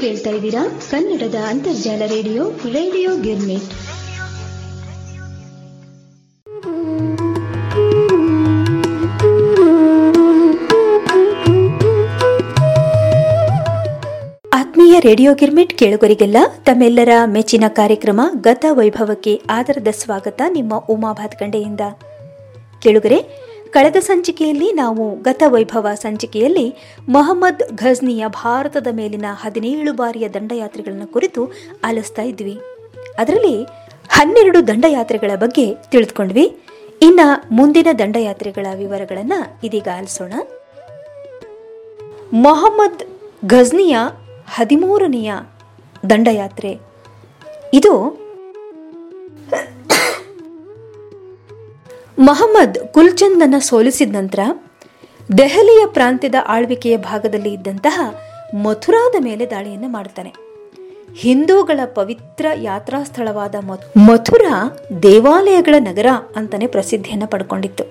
ಕೇಳ್ತಾ ಇದ್ದೀರಾ? ಕನ್ನಡದ ಅಂತರ್ಜಾಲ ರೇಡಿಯೋ ರೇಡಿಯೋ ಗಿರ್ಮಿಟ್. ಆತ್ಮೀಯ ರೇಡಿಯೋ ಗಿರ್ಮಿಟ್ ಕೇಳುಗರಿಗೆಲ್ಲ ತಮ್ಮೆಲ್ಲರ ಮೆಚ್ಚಿನ ಕಾರ್ಯಕ್ರಮ ಗತ ವೈಭವಕ್ಕೆ ಆದರದ ಸ್ವಾಗತ ನಿಮ್ಮ ಉಮಾ ಭಾತ್ಕಂಡೆಯಿಂದ ಕೇಳುಗರೆ ಕಳೆದ ಸಂಚಿಕೆಯಲ್ಲಿ ನಾವು ಗತ ವೈಭವ ಸಂಚಿಕೆಯಲ್ಲಿ ಮೊಹಮ್ಮದ್ ಘಜ್ನಿಯ ಭಾರತದ ಮೇಲಿನ ಹದಿನೇಳು ಬಾರಿಯ ದಂಡಯಾತ್ರೆಗಳನ್ನು ಕುರಿತು ಆಲಿಸ್ತಾ ಇದ್ವಿ. ಅದರಲ್ಲಿ ಹನ್ನೆರಡು ದಂಡಯಾತ್ರೆಗಳ ಬಗ್ಗೆ ತಿಳಿದುಕೊಂಡ್ವಿ. ಇನ್ನ ಮುಂದಿನ ದಂಡಯಾತ್ರೆಗಳ ವಿವರಗಳನ್ನು ಇದೀಗ ಆಲಿಸೋಣ. ಮೊಹಮ್ಮದ್ ಘಜ್ನಿಯ ಹದಿಮೂರನೆಯ ದಂಡಯಾತ್ರೆ. ಇದು ಮಹಮ್ಮದ್ ಕುಲ್ಚಂದನ ಸೋಲಿಸಿದ ನಂತರ ದೆಹಲಿಯ ಪ್ರಾಂತ್ಯದ ಆಳ್ವಿಕೆಯ ಭಾಗದಲ್ಲಿ ಇದ್ದಂತಹ ಮಥುರಾದ ಮೇಲೆ ದಾಳಿಯನ್ನು ಮಾಡುತ್ತಾನೆ. ಹಿಂದೂಗಳ ಪವಿತ್ರ ಯಾತ್ರಾ ಸ್ಥಳವಾದ ಮಥುರಾ ದೇವಾಲಯಗಳ ನಗರ ಅಂತಾನೆ ಪ್ರಸಿದ್ಧಿಯನ್ನು ಪಡ್ಕೊಂಡಿತ್ತು.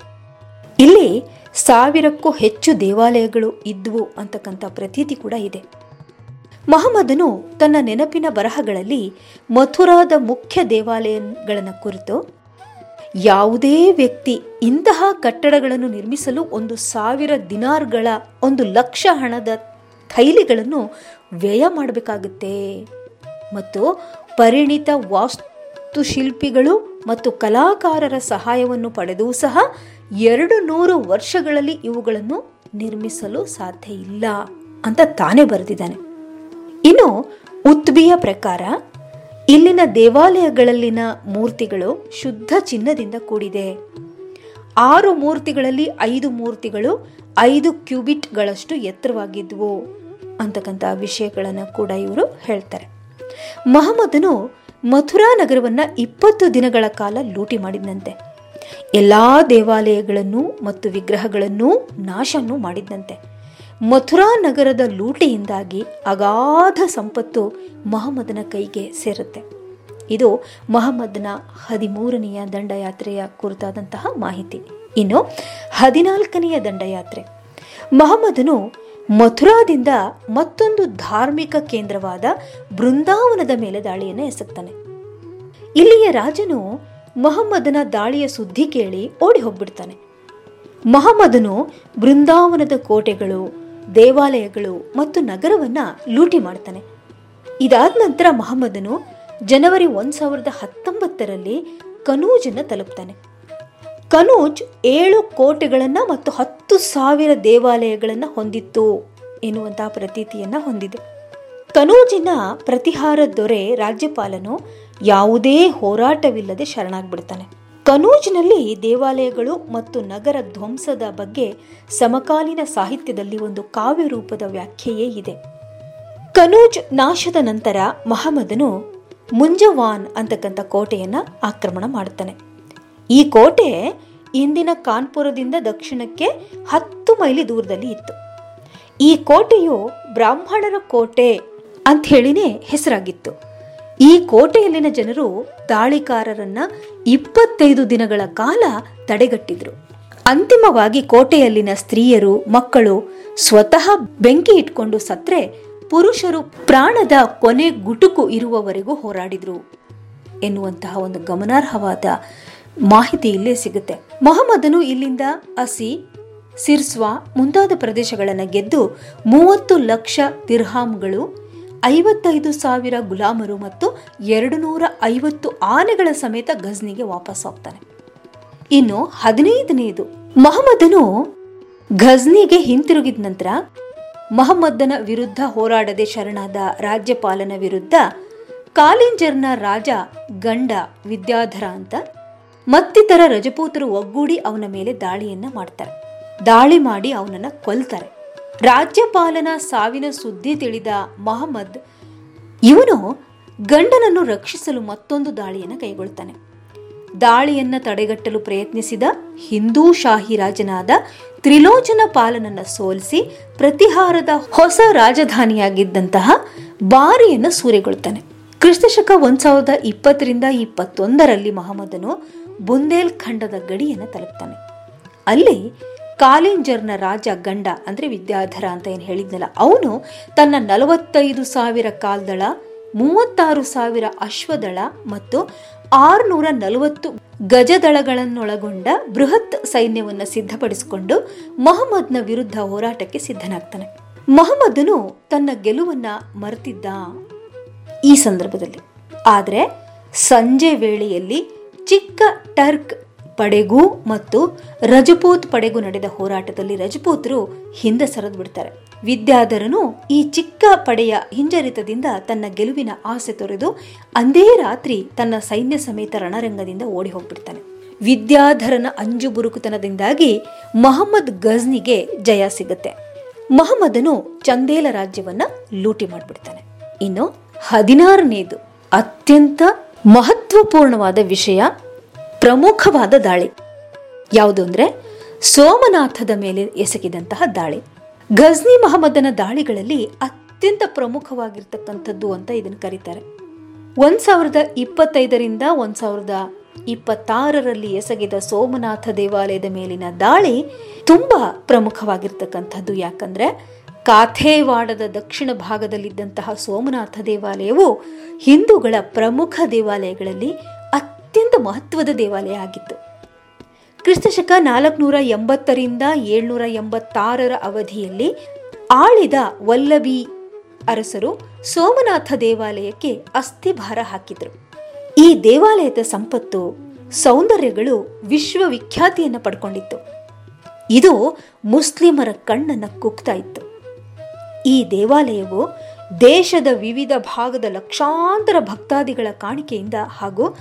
ಇಲ್ಲಿ ಸಾವಿರಕ್ಕೂ ಹೆಚ್ಚು ದೇವಾಲಯಗಳು ಇದ್ವು ಅಂತಕ್ಕಂಥ ಪ್ರತೀತಿ ಕೂಡ ಇದೆ. ಮಹಮ್ಮದನು ತನ್ನ ನೆನಪಿನ ಬರಹಗಳಲ್ಲಿ ಮಥುರಾದ ಮುಖ್ಯ ದೇವಾಲಯಗಳನ್ನು ಕುರಿತು ಯಾವುದೇ ವ್ಯಕ್ತಿ ಇಂತಹ ಕಟ್ಟಡಗಳನ್ನು ನಿರ್ಮಿಸಲು ಒಂದು ಸಾವಿರ ದಿನಾರ್ಗಳ ಒಂದು ಲಕ್ಷ ಹಣದ ಥೈಲಿಗಳನ್ನು ವ್ಯಯ ಮಾಡಬೇಕಾಗುತ್ತೆ. ಮತ್ತು ಪರಿಣಿತ ವಾಸ್ತುಶಿಲ್ಪಿಗಳು ಮತ್ತು ಕಲಾಕಾರರ ಸಹಾಯವನ್ನು ಪಡೆದೂ ಸಹ ಎರಡು ನೂರು ವರ್ಷಗಳಲ್ಲಿ ಇವುಗಳನ್ನು ನಿರ್ಮಿಸಲು ಸಾಧ್ಯ ಇಲ್ಲ ಅಂತ ತಾನೇ ಬರೆದಿದ್ದಾನೆ. ಇನ್ನು ಉತ್ಬಿಯ ಪ್ರಕಾರ ಇಲ್ಲಿನ ದೇವಾಲಯಗಳಲ್ಲಿನ ಮೂರ್ತಿಗಳು ಶುದ್ಧ ಚಿನ್ನದಿಂದ ಕೂಡಿದೆ. ಆರು ಮೂರ್ತಿಗಳಲ್ಲಿ ಐದು ಮೂರ್ತಿಗಳು ಐದು ಕ್ಯೂಬಿಟ್ಗಳಷ್ಟು ಎತ್ತರವಾಗಿದ್ವು. ಅಂತಕ್ಕಂಥ ವಿಷಯಗಳನ್ನು ಕೂಡ ಇವರು ಹೇಳ್ತಾರೆ. ಮಹಮ್ಮದನು ಮಥುರಾ ನಗರವನ್ನ ಇಪ್ಪತ್ತು ದಿನಗಳ ಕಾಲ ಲೂಟಿ ಮಾಡಿದಂತೆ ಎಲ್ಲಾ ದೇವಾಲಯಗಳನ್ನು ಮತ್ತು ವಿಗ್ರಹಗಳನ್ನು ನಾಶನ್ನು ಮಾಡಿದಂತೆ ಮಥುರಾ ನಗರದ ಲೂಟಿಯಿಂದಾಗಿ ಅಗಾಧ ಸಂಪತ್ತು ಮಹಮ್ಮದನ ಕೈಗೆ ಸೇರುತ್ತೆ. ಇದು ಮಹಮ್ಮದ್ನ ಹದಿಮೂರನೆಯ ದಂಡಯಾತ್ರೆಯ ಕುರಿತಾದಂತಹ ಮಾಹಿತಿ. ಇನ್ನು ಹದಿನಾಲ್ಕನೆಯ ದಂಡಯಾತ್ರೆ. ಮಹಮ್ಮದನು ಮಥುರಾದಿಂದ ಮತ್ತೊಂದು ಧಾರ್ಮಿಕ ಕೇಂದ್ರವಾದ ಬೃಂದಾವನದ ಮೇಲೆ ದಾಳಿಯನ್ನು ಎಸಗ್ತಾನೆ. ಇಲ್ಲಿಯ ರಾಜನು ಮಹಮ್ಮದನ ದಾಳಿಯ ಸುದ್ದಿ ಕೇಳಿ ಓಡಿ ಹೋಗ್ಬಿಡ್ತಾನೆ. ಮಹಮ್ಮದನು ಬೃಂದಾವನದ ಕೋಟೆಗಳು ದೇವಾಲಯಗಳು ಮತ್ತು ನಗರವನ್ನ ಲೂಟಿ ಮಾಡ್ತಾನೆ. ಇದಾದ ನಂತರ ಮಹಮ್ಮದನು ಜನವರಿ ಒಂದು ಸಾವಿರದ ಹತ್ತೊಂಬತ್ತರಲ್ಲಿ ಕನೂಜನ್ನು ತಲುಪ್ತಾನೆ. ಕನೂಜ್ ಏಳು ಕೋಟೆಗಳನ್ನು ಮತ್ತು ಹತ್ತು ಸಾವಿರ ದೇವಾಲಯಗಳನ್ನ ಹೊಂದಿತ್ತು ಎನ್ನುವಂತಹ ಪ್ರತೀತಿಯನ್ನ ಹೊಂದಿದೆ. ಕನೂಜಿನ ಪ್ರತಿಹಾರ ದೊರೆ ರಾಜ್ಯಪಾಲನು ಯಾವುದೇ ಹೋರಾಟವಿಲ್ಲದೆ ಶರಣಾಗ್ಬಿಡ್ತಾನೆ. ಕನೂಜ್ನಲ್ಲಿ ದೇವಾಲಯಗಳು ಮತ್ತು ನಗರ ಧ್ವಂಸದ ಬಗ್ಗೆ ಸಮಕಾಲೀನ ಸಾಹಿತ್ಯದಲ್ಲಿ ಒಂದು ಕಾವ್ಯ ರೂಪದ ವ್ಯಾಖ್ಯೆಯೇ ಇದೆ. ಕನೂಜ್ ನಾಶದ ನಂತರ ಮಹಮ್ಮದನು ಮುಂಜವಾನ್ ಅಂತಕ್ಕಂಥ ಕೋಟೆಯನ್ನು ಆಕ್ರಮಣ ಮಾಡ್ತಾನೆ ಈ ಕೋಟೆ ಇಂದಿನ ಕಾನ್ಪುರದಿಂದ ದಕ್ಷಿಣಕ್ಕೆ ಹತ್ತು ಮೈಲಿ ದೂರದಲ್ಲಿ ಇತ್ತು. ಈ ಕೋಟೆಯು ಬ್ರಾಹ್ಮಣರ ಕೋಟೆ ಅಂತ ಹೇಳಿನೇ ಹೆಸರಾಗಿತ್ತು. ಈ ಕೋಟೆಯಲ್ಲಿನ ಜನರು ದಾಳಿಕಾರರನ್ನ ಇಪ್ಪತ್ತೈದು ದಿನಗಳ ಕಾಲ ತಡೆಗಟ್ಟಿದ್ರು. ಅಂತಿಮವಾಗಿ ಕೋಟೆಯಲ್ಲಿನ ಸ್ತ್ರೀಯರು, ಮಕ್ಕಳು ಸ್ವತಃ ಬೆಂಕಿ ಇಟ್ಕೊಂಡು ಸತ್ರೆ ಪುರುಷರು ಪ್ರಾಣದ ಕೊನೆ ಗುಟುಕು ಇರುವವರೆಗೂ ಹೋರಾಡಿದ್ರು ಎನ್ನುವಂತಹ ಒಂದು ಗಮನಾರ್ಹವಾದ ಮಾಹಿತಿ ಇಲ್ಲೇ ಸಿಗುತ್ತೆ. ಮೊಹಮ್ಮದನು ಇಲ್ಲಿಂದ ಅಸಿ ಸಿರ್ಸ್ವಾ ಮುಂತಾದ ಪ್ರದೇಶಗಳನ್ನು ಗೆದ್ದು ಮೂವತ್ತು ಲಕ್ಷ ತಿರ್ಹಾಮ್ಗಳು ಐವತ್ತೈದು ಸಾವಿರ ಗುಲಾಮರು ಮತ್ತು ಎರಡು ನೂರ ಐವತ್ತು ಆನೆಗಳ ಸಮೇತ ಗಜ್ನಿಗೆ ವಾಪಸ್ ಹೋಗ್ತಾನೆ. ಇನ್ನು ಹದಿನೈದನೇದು, ಮಹಮ್ಮದನು ಘಜ್ನಿಗೆ ಹಿಂತಿರುಗಿದ ನಂತರ ಮಹಮ್ಮದನ ವಿರುದ್ಧ ಹೋರಾಡದೆ ಶರಣಾದ ರಾಜ್ಯಪಾಲನ ವಿರುದ್ಧ ಕಾಲಿಂಜರ್ನ ರಾಜ ಗಂಡ ವಿದ್ಯಾಧರ ಅಂತ ಮತ್ತಿತರ ರಜಪೂತರು ಒಗ್ಗೂಡಿ ಅವನ ಮೇಲೆ ದಾಳಿಯನ್ನ ಮಾಡ್ತಾರೆ. ದಾಳಿ ಮಾಡಿ ಅವನನ್ನ ಕೊಲ್ತಾರೆ. ರಾಜ್ಯಪಾಲನ ಸಾವಿನ ಸುದ್ದಿ ತಿಳಿದ ಮಹಮ್ಮದ್, ಇವನು ಗಂಡನನ್ನು ರಕ್ಷಿಸಲು ಮತ್ತೊಂದು ದಾಳಿಯನ್ನು ಕೈಗೊಳ್ತಾನೆ. ದಾಳಿಯನ್ನು ತಡೆಗಟ್ಟಲು ಪ್ರಯತ್ನಿಸಿದ ಹಿಂದೂ ಶಾಹಿ ರಾಜನಾದ ತ್ರಿಲೋಚನ ಪಾಲನನ್ನು ಸೋಲಿಸಿ ಪ್ರತಿಹಾರದ ಹೊಸ ರಾಜಧಾನಿಯಾಗಿದ್ದಂತಹ ಬಾರಿಯನ್ನು ಸೂರೆಗೊಳ್ತಾನೆ. ಕ್ರಿಸ್ತಶಕ ಒಂದು ಸಾವಿರದ ಇಪ್ಪತ್ತರಿಂದ ಇಪ್ಪತ್ತೊಂದರಲ್ಲಿ ಮಹಮ್ಮದನು ಬುಂದೇಲ್ ಖಂಡದ ಗಡಿಯನ್ನು ತಲುಪ್ತಾನೆ. ಅಲ್ಲಿ ಕಾಲಿಂಜರ್ನ ರಾಜ ಗಂಡ, ಅಂದ್ರೆ ವಿದ್ಯಾಧರ ಅಂತ ಏನು ಹೇಳಿದ್ನಲ್ಲ, ಅವನು ತನ್ನ ನಲವತ್ತೈದು ಸಾವಿರ ಕಾಲ್ದಳ, ಮೂವತ್ತಾರು ಸಾವಿರ ಅಶ್ವದಳ ಮತ್ತು ಆರುನೂರ ನಲವತ್ತು ಗಜದಳಗಳನ್ನೊಳಗೊಂಡ ಬೃಹತ್ ಸೈನ್ಯವನ್ನು ಸಿದ್ಧಪಡಿಸಿಕೊಂಡು ಮೊಹಮ್ಮದ್ನ ವಿರುದ್ಧ ಹೋರಾಟಕ್ಕೆ ಸಿದ್ಧನಾಗ್ತಾನೆ. ಮಹಮ್ಮದನು ತನ್ನ ಗೆಲುವನ್ನ ಮರೆತಿದ್ದ ಈ ಸಂದರ್ಭದಲ್ಲಿ. ಆದರೆ ಸಂಜೆ ವೇಳೆಯಲ್ಲಿ ಚಿಕ್ಕ ಟರ್ಕ್ ಪಡೆಗೂ ಮತ್ತು ರಜಪೂತ್ ಪಡೆಗೂ ನಡೆದ ಹೋರಾಟದಲ್ಲಿ ರಜಪೂತರು ಹಿಂದೆ ಸರಿದು ಬಿಡ್ತಾರೆ. ವಿದ್ಯಾಧರನು ಈ ಚಿಕ್ಕ ಪಡೆಯ ಹಿಂಜರಿತದಿಂದ ತನ್ನ ಗೆಲುವಿನ ಆಸೆ ತೊರೆದು ಅಂದೇ ರಾತ್ರಿ ತನ್ನ ಸೈನ್ಯ ಸಮೇತ ರಣರಂಗದಿಂದ ಓಡಿ ಹೋಗ್ಬಿಡ್ತಾನೆ. ವಿದ್ಯಾಧರನ ಅಂಜು ಬುರುಕುತನದಿಂದಾಗಿ ಮಹಮ್ಮದ್ ಗಜ್ನಿಗೆ ಜಯ ಸಿಗುತ್ತೆ. ಮಹಮ್ಮದನು ಚಂದೇಲ ರಾಜ್ಯವನ್ನ ಲೂಟಿ ಮಾಡಿಬಿಡ್ತಾನೆ. ಇನ್ನು ಹದಿನಾರನೇದು ಅತ್ಯಂತ ಮಹತ್ವಪೂರ್ಣವಾದ ವಿಷಯ ಪ್ರಮುಖವಾದ ದಾಳಿ. ಯಾವುದು ಅಂದ್ರೆ ಸೋಮನಾಥದ ಮೇಲೆ ಎಸಗಿದಂತಹ ದಾಳಿ. ಗಜ್ನಿ ಮಹಮ್ಮದನ ದಾಳಿಗಳಲ್ಲಿ ಅತ್ಯಂತ ಪ್ರಮುಖವಾಗಿರ್ತಕ್ಕಂಥದ್ದು ಅಂತ ಇದನ್ನು ಕರೀತಾರೆ. ಒಂದು ಸಾವಿರದ ಇಪ್ಪತ್ತೈದರಿಂದ ಒಂದು ಸಾವಿರದ ಇಪ್ಪತ್ತಾರರಲ್ಲಿ ಎಸಗಿದ ಸೋಮನಾಥ ದೇವಾಲಯದ ಮೇಲಿನ ದಾಳಿ ತುಂಬಾ ಪ್ರಮುಖವಾಗಿರ್ತಕ್ಕಂಥದ್ದು. ಯಾಕಂದ್ರೆ ಕಾಥೇವಾಡದ ದಕ್ಷಿಣ ಭಾಗದಲ್ಲಿದ್ದಂತಹ ಸೋಮನಾಥ ದೇವಾಲಯವು ಹಿಂದೂಗಳ ಪ್ರಮುಖ ದೇವಾಲಯಗಳಲ್ಲಿ ಅತ್ಯಂತ ಮಹತ್ವದ ದೇವಾಲಯ ಆಗಿತ್ತು. ಕ್ರಿಸ್ತಶಕ ನಾಲ್ಕುನೂರ ಎಂಬತ್ತರಿಂದ ಏಳ್ನೂರ ಎಂಬತ್ತಾರರ ಅವಧಿಯಲ್ಲಿ ಆಳಿದ ವಲ್ಲಭಿ ಅರಸರು ಸೋಮನಾಥ ದೇವಾಲಯಕ್ಕೆ ಅಸ್ಥಿಭಾರ ಹಾಕಿದರು. ಈ ದೇವಾಲಯದ ಸಂಪತ್ತು, ಸೌಂದರ್ಯಗಳು ವಿಶ್ವವಿಖ್ಯಾತಿಯನ್ನು ಪಡ್ಕೊಂಡಿತ್ತು. ಇದು ಮುಸ್ಲಿಮರ ಕಣ್ಣನ್ನು ಕುಗ್ತಾ ಇತ್ತು. ಈ ದೇವಾಲಯವು ದೇಶದ ವಿವಿಧ ಭಾಗದ ಲಕ್ಷಾಂತರ ಭಕ್ತಾದಿಗಳ ಕಾಣಿಕೆಯಿಂದ ಹಾಗೂ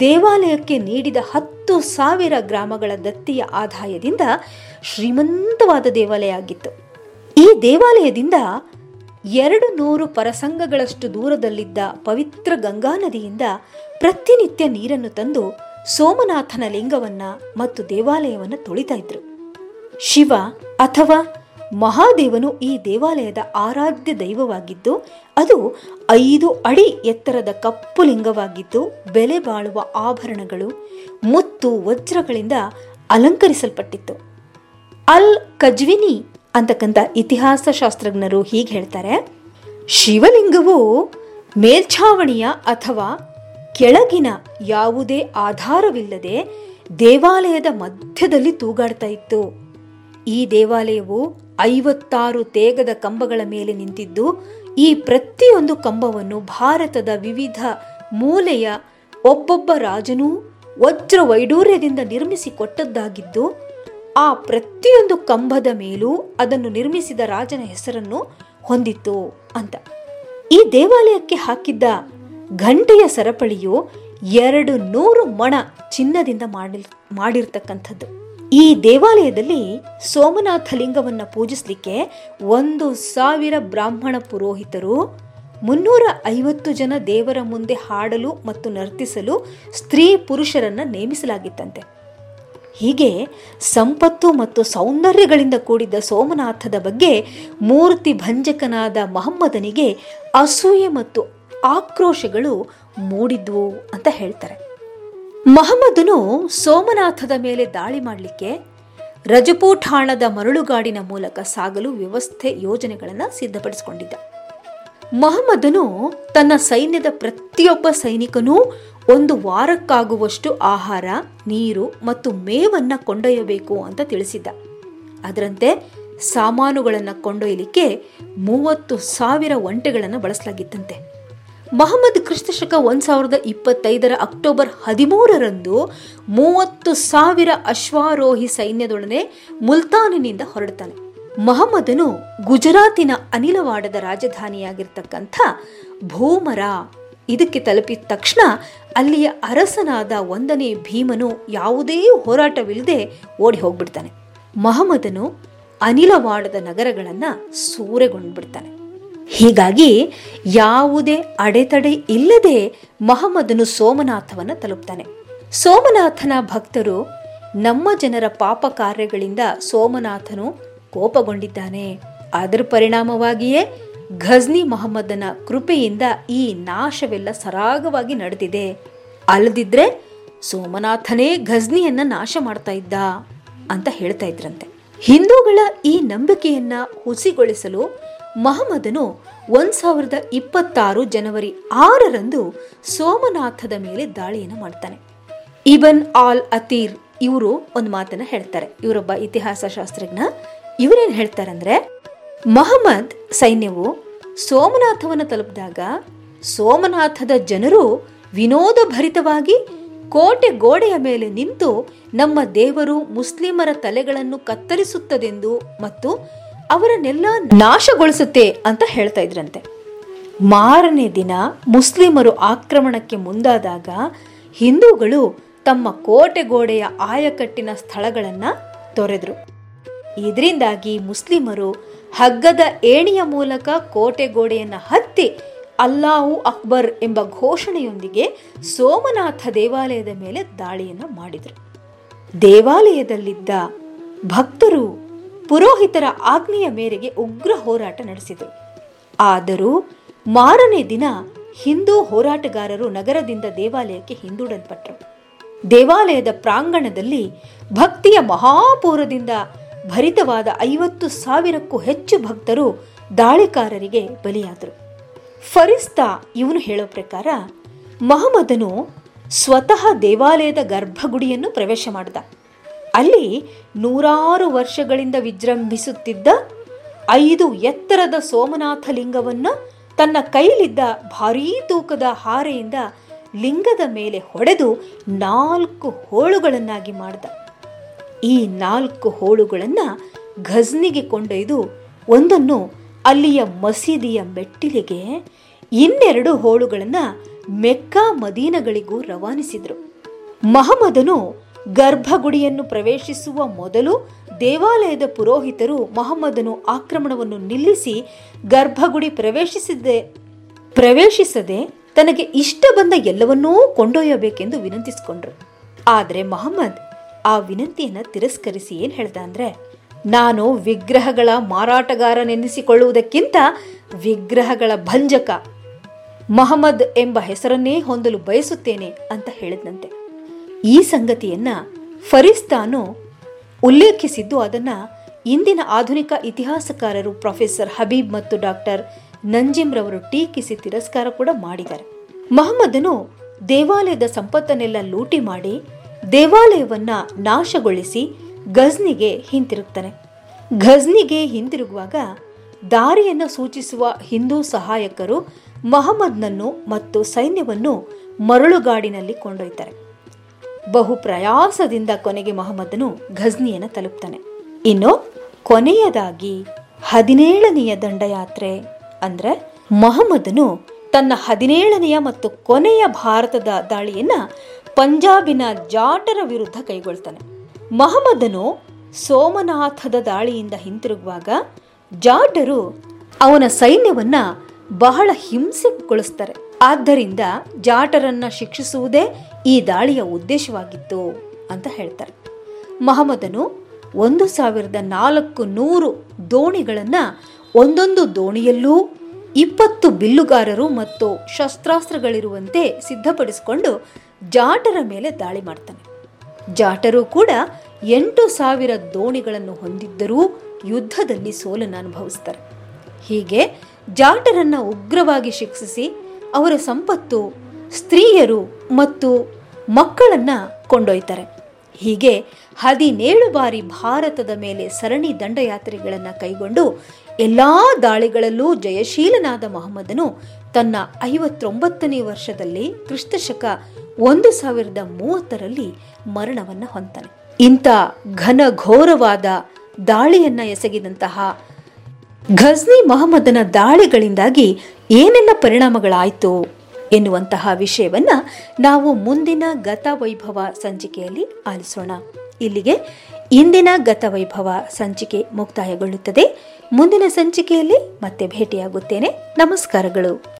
ದೇವಾಲಯಕ್ಕೆ ನೀಡಿದ ಹತ್ತು ಸಾವಿರ ಗ್ರಾಮಗಳ ದತ್ತಿಯ ಆದಾಯದಿಂದ ಶ್ರೀಮಂತವಾದ ದೇವಾಲಯ ಆಗಿತ್ತು. ಈ ದೇವಾಲಯದಿಂದ ಎರಡು ನೂರು ಪರಸಂಗಗಳಷ್ಟು ದೂರದಲ್ಲಿದ್ದ ಪವಿತ್ರ ಗಂಗಾ ನದಿಯಿಂದ ಪ್ರತಿನಿತ್ಯ ನೀರನ್ನು ತಂದು ಸೋಮನಾಥನ ಲಿಂಗವನ್ನ ಮತ್ತು ದೇವಾಲಯವನ್ನು ತೊಳಿತಾ ಇದ್ರು. ಶಿವ ಅಥವಾ ಮಹಾದೇವನು ಈ ದೇವಾಲಯದ ಆರಾಧ್ಯ ದೈವವಾಗಿದ್ದು, ಅದು ಐದು ಅಡಿ ಎತ್ತರದ ಕಪ್ಪು ಲಿಂಗವಾಗಿದ್ದು, ಬೆಲೆ ಬಾಳುವ ಆಭರಣಗಳು, ಮುತ್ತು ವಜ್ರಗಳಿಂದ ಅಲಂಕರಿಸಲ್ಪಟ್ಟಿತ್ತು. ಅಲ್ ಕಜ್ವಿನಿ ಅಂತಕ್ಕಂಥ ಇತಿಹಾಸ ಶಾಸ್ತ್ರಜ್ಞರು ಹೀಗೆ ಹೇಳ್ತಾರೆ, ಶಿವಲಿಂಗವು ಮೇಲ್ಛಾವಣಿಯ ಅಥವಾ ಕೆಳಗಿನ ಯಾವುದೇ ಆಧಾರವಿಲ್ಲದೆ ದೇವಾಲಯದ ಮಧ್ಯದಲ್ಲಿ ತೂಗಾಡ್ತಾ ಇತ್ತು. ಈ ದೇವಾಲಯವು ಐವತ್ತಾರು ತೇಗದ ಕಂಬಗಳ ಮೇಲೆ ನಿಂತಿದ್ದು, ಈ ಪ್ರತಿಯೊಂದು ಕಂಬವನ್ನು ಭಾರತದ ವಿವಿಧ ಮೂಲೆಯ ಒಬ್ಬೊಬ್ಬ ರಾಜನೂ ವಜ್ರ ವೈಡೂರ್ಯದಿಂದ ನಿರ್ಮಿಸಿ ಕೊಟ್ಟದ್ದಾಗಿದ್ದು, ಆ ಪ್ರತಿಯೊಂದು ಕಂಬದ ಮೇಲೂ ಅದನ್ನು ನಿರ್ಮಿಸಿದ ರಾಜನ ಹೆಸರನ್ನು ಹೊಂದಿತ್ತು ಅಂತ. ಈ ದೇವಾಲಯಕ್ಕೆ ಹಾಕಿದ್ದ ಘಂಟೆಯ ಸರಪಳಿಯು ಎರಡು ನೂರು ಮಣ ಚಿನ್ನದಿಂದ ಮಾಡಿ ಮಾಡಿರ್ತಕ್ಕಂಥದ್ದು. ಈ ದೇವಾಲಯದಲ್ಲಿ ಸೋಮನಾಥ ಲಿಂಗವನ್ನು ಪೂಜಿಸಲಿಕ್ಕೆ ಒಂದು ಸಾವಿರ ಬ್ರಾಹ್ಮಣ ಪುರೋಹಿತರು, ಮುನ್ನೂರ ಐವತ್ತು ಜನ ದೇವರ ಮುಂದೆ ಹಾಡಲು ಮತ್ತು ನರ್ತಿಸಲು ಸ್ತ್ರೀ ಪುರುಷರನ್ನು ನೇಮಿಸಲಾಗಿತ್ತಂತೆ. ಹೀಗೆ ಸಂಪತ್ತು ಮತ್ತು ಸೌಂದರ್ಯಗಳಿಂದ ಕೂಡಿದ್ದ ಸೋಮನಾಥದ ಬಗ್ಗೆ ಮೂರ್ತಿ ಭಂಜಕನಾದ ಮಹಮ್ಮದನಿಗೆ ಅಸೂಯೆ ಮತ್ತು ಆಕ್ರೋಶಗಳು ಮೂಡಿದ್ವು ಅಂತ ಹೇಳ್ತಾರೆ. ಮಹಮ್ಮದನು ಸೋಮನಾಥದ ಮೇಲೆ ದಾಳಿ ಮಾಡಲಿಕ್ಕೆ ರಜಪೂಠಾಣದ ಮರಳುಗಾಡಿನ ಮೂಲಕ ಸಾಗಲು ವ್ಯವಸ್ಥೆ ಯೋಜನೆಗಳನ್ನು ಸಿದ್ಧಪಡಿಸಿಕೊಂಡಿದ್ದ. ಮಹಮ್ಮದನು ತನ್ನ ಸೈನ್ಯದ ಪ್ರತಿಯೊಬ್ಬ ಸೈನಿಕನೂ ಒಂದು ವಾರಕ್ಕಾಗುವಷ್ಟು ಆಹಾರ, ನೀರು ಮತ್ತು ಮೇವನ್ನು ಕೊಂಡೊಯ್ಯಬೇಕು ಅಂತ ತಿಳಿಸಿದ್ದ. ಅದರಂತೆ ಸಾಮಾನುಗಳನ್ನು ಕೊಂಡೊಯ್ಯಲಿಕ್ಕೆ ಮೂವತ್ತು ಸಾವಿರ ಒಂಟೆಗಳನ್ನು ಬಳಸಲಾಗಿತ್ತಂತೆ. ಮಹಮ್ಮದ್ ಕ್ರಿಸ್ತಶಕ ಒಂದು ಸಾವಿರದ ಇಪ್ಪತ್ತೈದರ ಅಕ್ಟೋಬರ್ ಹದಿಮೂರರಂದು ಮೂವತ್ತು ಸಾವಿರ ಅಶ್ವಾರೋಹಿ ಸೈನ್ಯದೊಡನೆ ಮುಲ್ತಾನಿನಿಂದ ಹೊರಡ್ತಾನೆ. ಮಹಮ್ಮದನು ಗುಜರಾತಿನ ಅನಿಲವಾಡದ ರಾಜಧಾನಿಯಾಗಿರ್ತಕ್ಕಂಥ ಭೂಮರ ಇದಕ್ಕೆ ತಲುಪಿದ ತಕ್ಷಣ ಅಲ್ಲಿಯ ಅರಸನಾದ ಒಂದನೇ ಭೀಮನು ಯಾವುದೇ ಹೋರಾಟವಿಲ್ಲದೆ ಓಡಿ ಹೋಗ್ಬಿಡ್ತಾನೆ. ಮಹಮ್ಮದನು ಅನಿಲವಾಡದ ನಗರಗಳನ್ನು ಸೂರೆಗೊಂಡ್ಬಿಡ್ತಾನೆ. ಹೀಗಾಗಿ ಯಾವುದೇ ಅಡೆತಡೆ ಇಲ್ಲದೆ ಮಹಮ್ಮದನು ಸೋಮನಾಥವನ್ನು ತಲುಪ್ತಾನೆ. ಸೋಮನಾಥನ ಭಕ್ತರು ನಮ್ಮ ಜನರ ಪಾಪ ಕಾರ್ಯಗಳಿಂದ ಸೋಮನಾಥನು ಕೋಪಗೊಂಡಿದ್ದಾನೆ. ಅದರ ಪರಿಣಾಮವಾಗಿಯೇ ಘಜ್ನಿ ಮೊಹಮ್ಮದನ ಕೃಪೆಯಿಂದ ಈ ನಾಶವೆಲ್ಲ ಸರಾಗವಾಗಿ ನಡೆದಿದೆ. ಅಲ್ಲದಿದ್ರೆ ಸೋಮನಾಥನೇ ಘಜ್ನಿಯನ್ನ ನಾಶ ಮಾಡ್ತಾ ಇದ್ದ ಅಂತ ಹೇಳ್ತಾ ಇದ್ರಂತೆ. ಹಿಂದೂಗಳ ಈ ನಂಬಿಕೆಯನ್ನ ಹುಸಿಗೊಳಿಸಲು ಮಹಮ್ಮದನು ಒಂದು ಸಾವಿರದ ಇಪ್ಪತ್ತಾರು ಜನವರಿ ಆರರಂದು ಸೋಮನಾಥದ ಮೇಲೆ ದಾಳಿಯನ್ನು ಮಾಡ್ತಾನೆ. ಇಬನ್ ಆಲ್ ಅತೀರ್ ಇವರು ಒಂದು ಮಾತನ್ನ ಹೇಳ್ತಾರೆ. ಇವರೊಬ್ಬ ಇತಿಹಾಸ ಶಾಸ್ತ್ರಜ್ಞ ಇವರೇನು ಹೇಳ್ತಾರಂದ್ರೆ, ಮಹಮ್ಮದ್ ಸೈನ್ಯವು ಸೋಮನಾಥವನ್ನು ತಲುಪಿದಾಗ ಸೋಮನಾಥದ ಜನರು ವಿನೋದಭರಿತವಾಗಿ ಕೋಟೆ ಗೋಡೆಯ ಮೇಲೆ ನಿಂತು ನಮ್ಮ ದೇವರು ಮುಸ್ಲಿಮರ ತಲೆಗಳನ್ನು ಕತ್ತರಿಸುತ್ತದೆಂದು ಮತ್ತು ಅವರನ್ನೆಲ್ಲ ನಾಶಗೊಳಿಸುತ್ತೆ ಅಂತ ಹೇಳ್ತಾ ಇದ್ರಂತೆ. ಮಾರನೇ ದಿನ ಮುಸ್ಲಿಮರು ಆಕ್ರಮಣಕ್ಕೆ ಮುಂದಾದಾಗ ಹಿಂದೂಗಳು ತಮ್ಮ ಕೋಟೆ ಗೋಡೆಯ ಆಯಕಟ್ಟಿನ ಸ್ಥಳಗಳನ್ನ ತೊರೆದ್ರು. ಇದರಿಂದಾಗಿ ಮುಸ್ಲಿಮರು ಹಗ್ಗದ ಏಣಿಯ ಮೂಲಕ ಕೋಟೆ ಗೋಡೆಯನ್ನ ಹತ್ತಿ ಅಲ್ಲಾಹು ಅಕ್ಬರ್ ಎಂಬ ಘೋಷಣೆಯೊಂದಿಗೆ ಸೋಮನಾಥ ದೇವಾಲಯದ ಮೇಲೆ ದಾಳಿಯನ್ನು ಮಾಡಿದರು. ದೇವಾಲಯದಲ್ಲಿದ್ದ ಭಕ್ತರು ಪುರೋಹಿತರ ಆಜ್ಞೆಯ ಮೇರೆಗೆ ಉಗ್ರ ಹೋರಾಟ ನಡೆಸಿದರು ಆದರೂ ಮಾರನೇ ದಿನ ಹಿಂದೂ ಹೋರಾಟಗಾರರು ನಗರದಿಂದ ದೇವಾಲಯಕ್ಕೆ ಹಿಂದೂಡಲ್ಪಟ್ಟರು. ದೇವಾಲಯದ ಪ್ರಾಂಗಣದಲ್ಲಿ ಭಕ್ತಿಯ ಮಹಾಪೂರದಿಂದ ಭರಿತವಾದ ಐವತ್ತು ಸಾವಿರಕ್ಕೂ ಹೆಚ್ಚು ಭಕ್ತರು ದಾಳಿಕಾರರಿಗೆ ಬಲಿಯಾದರು. ಫರಿಸ್ತಾ ಇವನು ಹೇಳೋ ಪ್ರಕಾರ ಮಹಮ್ಮದನು ಸ್ವತಃ ದೇವಾಲಯದ ಗರ್ಭಗುಡಿಯನ್ನು ಪ್ರವೇಶ ಮಾಡಿದ. ಅಲ್ಲಿ ನೂರಾರು ವರ್ಷಗಳಿಂದ ವಿಜೃಂಭಿಸುತ್ತಿದ್ದ ಐದು ಎತ್ತರದ ಸೋಮನಾಥ ಲಿಂಗವನ್ನು ತನ್ನ ಕೈಲಿದ್ದ ಭಾರೀ ತೂಕದ ಹಾರೆಯಿಂದ ಲಿಂಗದ ಮೇಲೆ ಹೊಡೆದು ನಾಲ್ಕು ಹೋಳುಗಳನ್ನಾಗಿ ಮಾಡಿದ. ಈ ನಾಲ್ಕು ಹೋಳುಗಳನ್ನು ಘಜ್ನಿಗೆ ಕೊಂಡೊಯ್ದು ಒಂದನ್ನು ಅಲ್ಲಿಯ ಮಸೀದಿಯ ಮೆಟ್ಟಿಲಿಗೆ ಇನ್ನೆರಡು ಹೋಳುಗಳನ್ನು ಮೆಕ್ಕಾ ಮದೀನಗಳಿಗೂ ರವಾನಿಸಿದರು. ಮಹಮ್ಮದನು ಗರ್ಭಗುಡಿಯನ್ನು ಪ್ರವೇಶಿಸುವ ಮೊದಲು ದೇವಾಲಯದ ಪುರೋಹಿತರು ಮೊಹಮ್ಮದನು ಆಕ್ರಮಣವನ್ನು ನಿಲ್ಲಿಸಿ ಗರ್ಭಗುಡಿ ಪ್ರವೇಶಿಸಿದೆ, ಪ್ರವೇಶಿಸದೆ ತನಗೆ ಇಷ್ಟ ಬಂದ ಎಲ್ಲವನ್ನೂ ಕೊಂಡೊಯ್ಯಬೇಕೆಂದು ವಿನಂತಿಸಿಕೊಂಡ್ರು. ಆದರೆ ಮೊಹಮ್ಮದ್ ಆ ವಿನಂತಿಯನ್ನು ತಿರಸ್ಕರಿಸಿ ಏನು ಹೇಳ್ದ ಅಂದರೆ, ನಾನು ವಿಗ್ರಹಗಳ ಮಾರಾಟಗಾರನೆನಿಸಿಕೊಳ್ಳುವುದಕ್ಕಿಂತ ವಿಗ್ರಹಗಳ ಭಂಜಕ ಮಹಮ್ಮದ್ ಎಂಬ ಹೆಸರನ್ನೇ ಹೊಂದಲು ಬಯಸುತ್ತೇನೆ ಅಂತ ಹೇಳಿದ್ನಂತೆ. ಈ ಸಂಗತಿಯನ್ನ ಫರಿಸ್ತಾನು ಉಲ್ಲೇಖಿಸಿದ್ದು ಅದನ್ನ ಇಂದಿನ ಆಧುನಿಕ ಇತಿಹಾಸಕಾರರು ಪ್ರೊಫೆಸರ್ ಹಬೀಬ್ ಮತ್ತು ಡಾಕ್ಟರ್ ನಂಜಿಮ್ ರವರು ಟೀಕಿಸಿ ತಿರಸ್ಕಾರ ಕೂಡ ಮಾಡಿದ್ದಾರೆ. ಮಹಮ್ಮದನು ದೇವಾಲಯದ ಸಂಪತ್ತನ್ನೆಲ್ಲ ಲೂಟಿ ಮಾಡಿ ದೇವಾಲಯವನ್ನ ನಾಶಗೊಳಿಸಿ ಗಜ್ನಿಗೆ ಹಿಂತಿರುಗ್ತಾನೆ. ಘಜ್ನಿಗೆ ಹಿಂತಿರುಗುವಾಗ ದಾರಿಯನ್ನು ಸೂಚಿಸುವ ಹಿಂದೂ ಸಹಾಯಕರು ಮಹಮ್ಮದ್ನನ್ನು ಮತ್ತು ಸೈನ್ಯವನ್ನು ಮರಳುಗಾಡಿನಲ್ಲಿ ಕೊಂಡೊಯ್ತಾರೆ. ಬಹು ಪ್ರಯಾಸದಿಂದ ಕೊನೆಗೆ ಮಹಮ್ಮದನು ಘಜ್ನಿಯನ್ನು ತಲುಪ್ತಾನೆ. ಇನ್ನು ಕೊನೆಯದಾಗಿ ಹದಿನೇಳನೆಯ ದಂಡಯಾತ್ರೆ ಅಂದ್ರೆ ಮೊಹಮ್ಮದನು ತನ್ನ ಹದಿನೇಳನೆಯ ಮತ್ತು ಕೊನೆಯ ಭಾರತದ ದಾಳಿಯನ್ನ ಪಂಜಾಬಿನ ಜಾಟರ ವಿರುದ್ಧ ಕೈಗೊಳ್ತಾನೆ. ಮೊಹಮ್ಮದನು ಸೋಮನಾಥದ ದಾಳಿಯಿಂದ ಹಿಂತಿರುಗುವಾಗ ಜಾಟರು ಅವನ ಸೈನ್ಯವನ್ನ ಬಹಳ ಹಿಂಸೆಗೊಳಿಸ್ತಾರೆ ಆದ್ದರಿಂದ ಜಾಟರನ್ನ ಶಿಕ್ಷಿಸುವುದೇ ಈ ದಾಳಿಯ ಉದ್ದೇಶವಾಗಿತ್ತು ಅಂತ ಹೇಳ್ತಾರೆ. ಮಹಮ್ಮದನು ಒಂದು ಸಾವಿರದ ನಾಲ್ಕು ನೂರು ದೋಣಿಗಳನ್ನ ಒಂದೊಂದು ದೋಣಿಯಲ್ಲೂ ಇಪ್ಪತ್ತು ಬಿಲ್ಲುಗಾರರು ಮತ್ತು ಶಸ್ತ್ರಾಸ್ತ್ರಗಳಿರುವಂತೆ ಸಿದ್ಧಪಡಿಸಿಕೊಂಡು ಜಾಟರ ಮೇಲೆ ದಾಳಿ ಮಾಡ್ತಾನೆ. ಜಾಟರು ಕೂಡ ಎಂಟು ಸಾವಿರ ದೋಣಿಗಳನ್ನು ಹೊಂದಿದ್ದರೂ ಯುದ್ಧದಲ್ಲಿ ಸೋಲನ್ನು ಅನುಭವಿಸ್ತಾರೆ. ಹೀಗೆ ಜಾಟರನ್ನ ಉಗ್ರವಾಗಿ ಶಿಕ್ಷಿಸಿ ಅವರ ಸಂಪತ್ತು ಸ್ತ್ರೀಯರು ಮತ್ತು ಮಕ್ಕಳನ್ನ ಕೊಂಡೊಯ್ತಾರೆ. ಹೀಗೆ ಹದಿನೇಳು ಬಾರಿ ಭಾರತದ ಮೇಲೆ ಸರಣಿ ದಂಡಯಾತ್ರೆಗಳನ್ನು ಕೈಗೊಂಡು ಎಲ್ಲ ದಾಳಿಗಳಲ್ಲೂ ಜಯಶೀಲನಾದ ಮೊಹಮ್ಮದನು ತನ್ನ ಐವತ್ತೊಂಬತ್ತನೇ ವರ್ಷದಲ್ಲಿ ಕ್ರಿಸ್ತಶಕ ಒಂದು ಸಾವಿರದ ಮೂವತ್ತರಲ್ಲಿ ಮರಣವನ್ನು ಹೊಂತಾನೆ ಇಂಥ ಘನಘೋರವಾದ ದಾಳಿಯನ್ನು ಎಸಗಿದಂತಹ ಘಜ್ನಿ ಮಹಮ್ಮದನ ದಾಳಿಗಳಿಂದಾಗಿ ಏನೆಲ್ಲ ಪರಿಣಾಮಗಳಾಯಿತು ಎನ್ನುವಂತಹ ವಿಷಯವನ್ನ ನಾವು ಮುಂದಿನ ಗತವೈಭವ ಸಂಚಿಕೆಯಲ್ಲಿ ಆಲಿಸೋಣ. ಇಲ್ಲಿಗೆ ಇಂದಿನ ಗತವೈಭವ ಸಂಚಿಕೆ ಮುಕ್ತಾಯಗೊಳ್ಳುತ್ತದೆ. ಮುಂದಿನ ಸಂಚಿಕೆಯಲ್ಲಿ ಮತ್ತೆ ಭೇಟಿಯಾಗುತ್ತೇನೆ. ನಮಸ್ಕಾರಗಳು.